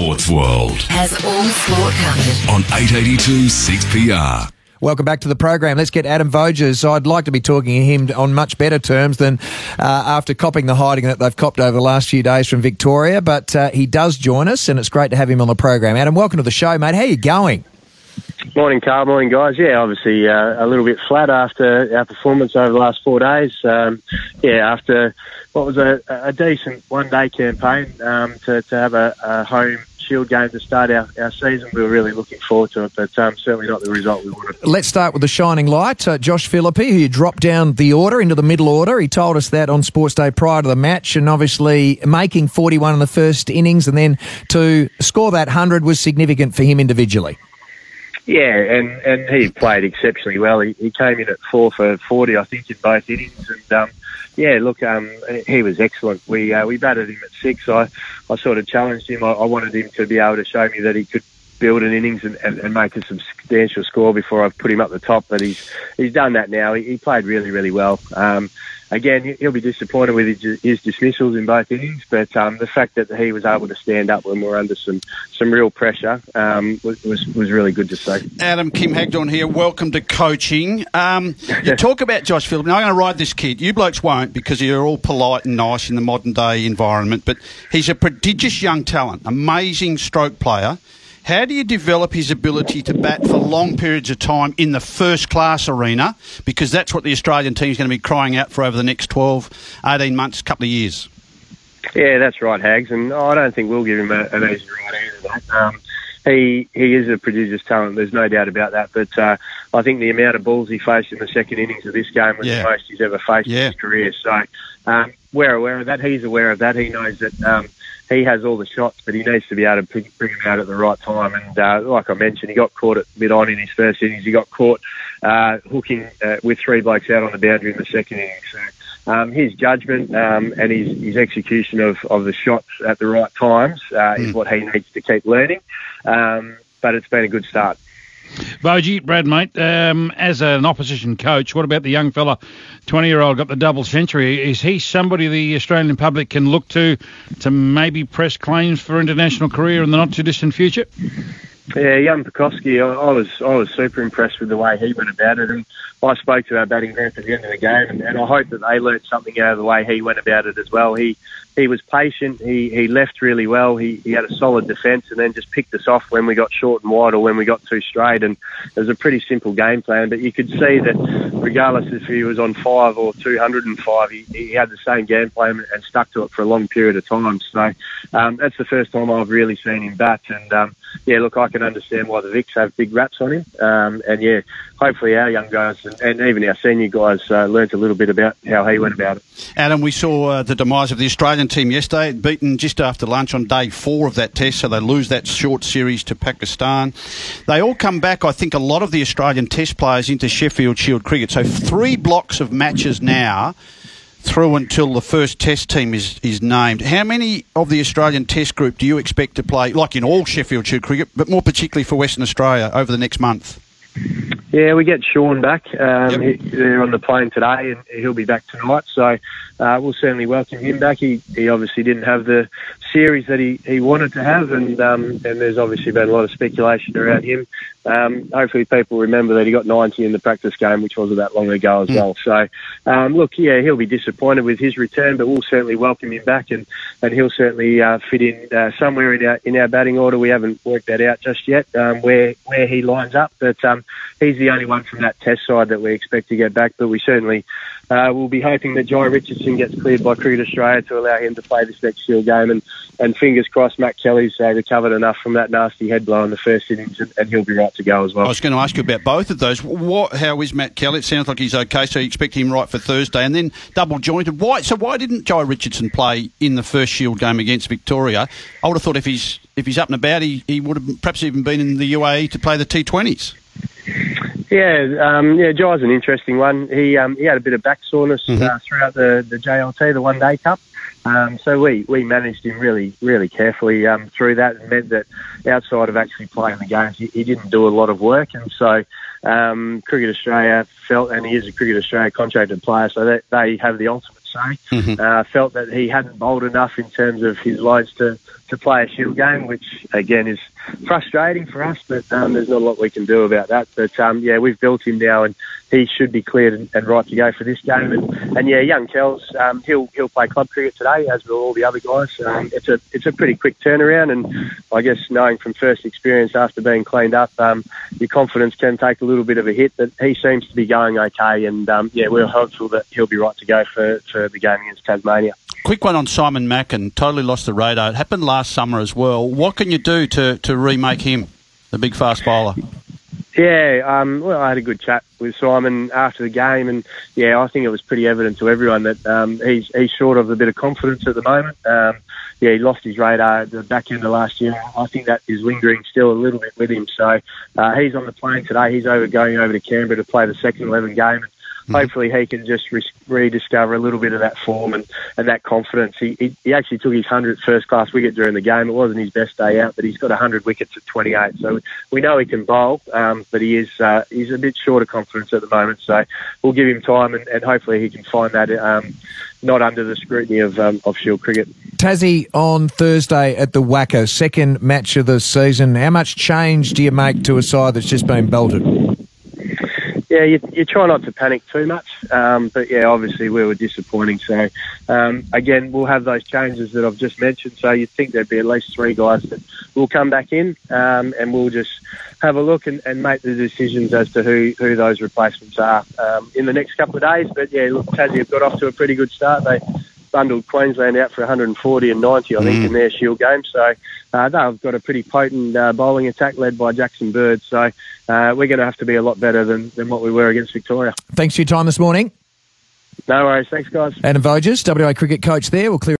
Sports World Has all sport covered. on 882 6PR. Welcome back to the program. Let's get Adam Voges. I'd like to be talking to him on much better terms than uh, after copping the hiding that they've copped over the last few days from Victoria. But uh, he does join us, and it's great to have him on the program. Adam, welcome to the show, mate. How are you going? Morning, Carl. Morning, guys. Yeah, obviously uh, a little bit flat after our performance over the last four days. Um, yeah, after what was a, a decent one-day campaign um, to, to have a, a home Shield game to start our, our season, we were really looking forward to it, but um, certainly not the result we wanted. Let's start with the shining light. Uh, Josh Philippe, who dropped down the order into the middle order. He told us that on Sports Day prior to the match, and obviously making 41 in the first innings and then to score that 100 was significant for him individually. Yeah, and, and he played exceptionally well. He, he came in at four for 40, I think, in both innings. And, um, yeah, look, um, he was excellent. We uh, we batted him at six. I, I sort of challenged him. I, I wanted him to be able to show me that he could build an innings and, and, and make a substantial score before I put him up the top. But he's he's done that now. He, he played really, really well. Um, again, he- he'll be disappointed with his, his dismissals in both innings, but um, the fact that he was able to stand up when we were under some, some real pressure um, was, was really good to see. Adam Kim Hagdorn here. Welcome to coaching. Um, you talk about Josh Phillips. Now, I'm going to ride this kid. You blokes won't because you're all polite and nice in the modern day environment. But he's a prodigious young talent, amazing stroke player. How do you develop his ability to bat for long periods of time in the first class arena? Because that's what the Australian team is going to be crying out for over the next 12, 18 months, couple of years. Yeah, that's right, Hags, and I don't think we'll give him a, an easy ride either. That. Um, he he is a prodigious talent. There's no doubt about that. But uh, I think the amount of balls he faced in the second innings of this game was Yeah. the most he's ever faced Yeah. in his career. So um, we're aware of that. He's aware of that. He knows that. Um, he has all the shots, but he needs to be able to bring bring them out at the right time. And uh, like I mentioned, he got caught at mid on in his first innings. He got caught uh, hooking uh, with three blokes out on the boundary in the second innings. So um, his judgment um, and his, his execution of, of the shots at the right times uh, is what he needs to keep learning. Um, but it's been a good start. Bogie, Brad, mate, um, as an opposition coach, what about the young fella, 20 year old, got the double century? Is he somebody the Australian public can look to to maybe press claims for international career in the not too distant future? Yeah, young Pucovski, I, was I was super impressed with the way he went about it, and I spoke to our batting group at the end of the game, and, and I hope that they learned something out of the way he went about it as well. He he was patient. He he left really well. He he had a solid defence, and then just picked us off when we got short and wide or when we got too straight. And it was a pretty simple game plan, but you could see that regardless if he was on five or two hundred and five, he, he had the same game plan and stuck to it for a long period of time. So um, that's the first time I've really seen him bat, and um, yeah, look, I can understand why the Vics have big raps on him, um, and yeah, hopefully our young guys and, and even our senior guys uh, learnt a little bit about how he went about it. Adam, we saw uh, the demise of the Australian team yesterday, beaten just after lunch on day four of that test, so they lose that short series to Pakistan. They all come back, I think, a lot of the Australian test players into Sheffield Shield cricket. So three blocks of matches now through until the first test team is, is named. How many of the Australian test group do you expect to play, like in all Sheffield Shield cricket, but more particularly for Western Australia over the next month? Yeah, we get Shaun back. Um, Yep. he, they're on the plane today, and he'll be back tonight. So uh, we'll certainly welcome him back. He, he obviously didn't have the series that he, he wanted to have, and um, and there's obviously been a lot of speculation around him. Um, hopefully, people remember that he got 90 in the practice game, which wasn't that long ago as well. So, um, look, yeah, he'll be disappointed with his return, but we'll certainly welcome him back, and, and he'll certainly uh, fit in uh, somewhere in our in our batting order. We haven't worked that out just yet, um, where where he lines up, but um, he's the only one from that test side that we expect to get back. But we certainly uh, will be hoping that Jhye Richardson gets cleared by Cricket Australia to allow him to play this next Shield game, and, and fingers crossed Matt Kelly's uh, recovered enough from that nasty head blow in the first innings, and, and he'll be right to go as well. I was going to ask you about both of those. What, how is Matt Kelly? It sounds like he's okay, so you expect him right for Thursday, and then double jointed. Why? So why didn't Jhye Richardson play in the first Shield game against Victoria? I would have thought if he's if he's up and about, he, he would have perhaps even been in the UAE to play the T20s. Yeah, um, yeah, Jhye's an interesting one. He um, he had a bit of back soreness uh, throughout the, the JLT, the One Day Cup. Um, so we, we managed him really really carefully um, through that, and meant that outside of actually playing the games, he, he didn't do a lot of work, and so um, Cricket Australia felt, and he is a Cricket Australia contracted player, so that they have the ultimate say. Mm-hmm. Uh, felt that he hadn't bowled enough in terms of his loads to, to play a shield game, which again is frustrating for us, but um, there's not a lot we can do about that. But um, yeah, we've built him now, and he should be cleared and, and right to go for this game. And, and yeah, young Kells, um, he'll he'll play club cricket today, as will all the other guys. Um, it's a it's a pretty quick turnaround, and I guess knowing from first experience after being cleaned up, um, your confidence can take a little bit of a hit. But he seems to be going okay, and um, yeah, we're hopeful that he'll be right to go for, for the game against Tasmania. Quick one on Simon Mackin. Totally lost the radar. It happened last summer as well. What can you do to, to remake him, the big fast bowler? Yeah, um, well, I had a good chat with Simon after the game, and yeah, I think it was pretty evident to everyone that um, he's he's short of a bit of confidence at the moment. Um, yeah, he lost his radar at the back end of last year. I think that is lingering still a little bit with him. So uh, he's on the plane today. He's over going over to Canberra to play the second eleven game. And Mm-hmm. hopefully he can just re- rediscover a little bit of that form and, and that confidence. He, he, he actually took his 100th first class wicket during the game. It wasn't his best day out, but he's got 100 wickets at 28. So we know he can bowl, um, but he is uh, he's a bit short of confidence at the moment. So we'll give him time and, and hopefully he can find that um, not under the scrutiny of, um, of Shield cricket. Tassie on Thursday at the WACA, second match of the season. How much change do you make to a side that's just been belted? Yeah, you, you try not to panic too much. Um, but yeah, obviously we were disappointing. So um, again, we'll have those changes that I've just mentioned. So you'd think there'd be at least three guys that will come back in, um, and we'll just have a look and, and, make the decisions as to who, who those replacements are um, in the next couple of days. But yeah, look, Tassie have got off to a pretty good start. They bundled Queensland out for 140 and 90, I think, mm. in their Shield game. So uh, they've got a pretty potent uh, bowling attack led by Jackson Bird. So uh, we're going to have to be a lot better than, than what we were against Victoria. Thanks for your time this morning. No worries. Thanks, guys. Adam Voges, WA cricket coach there. We'll clear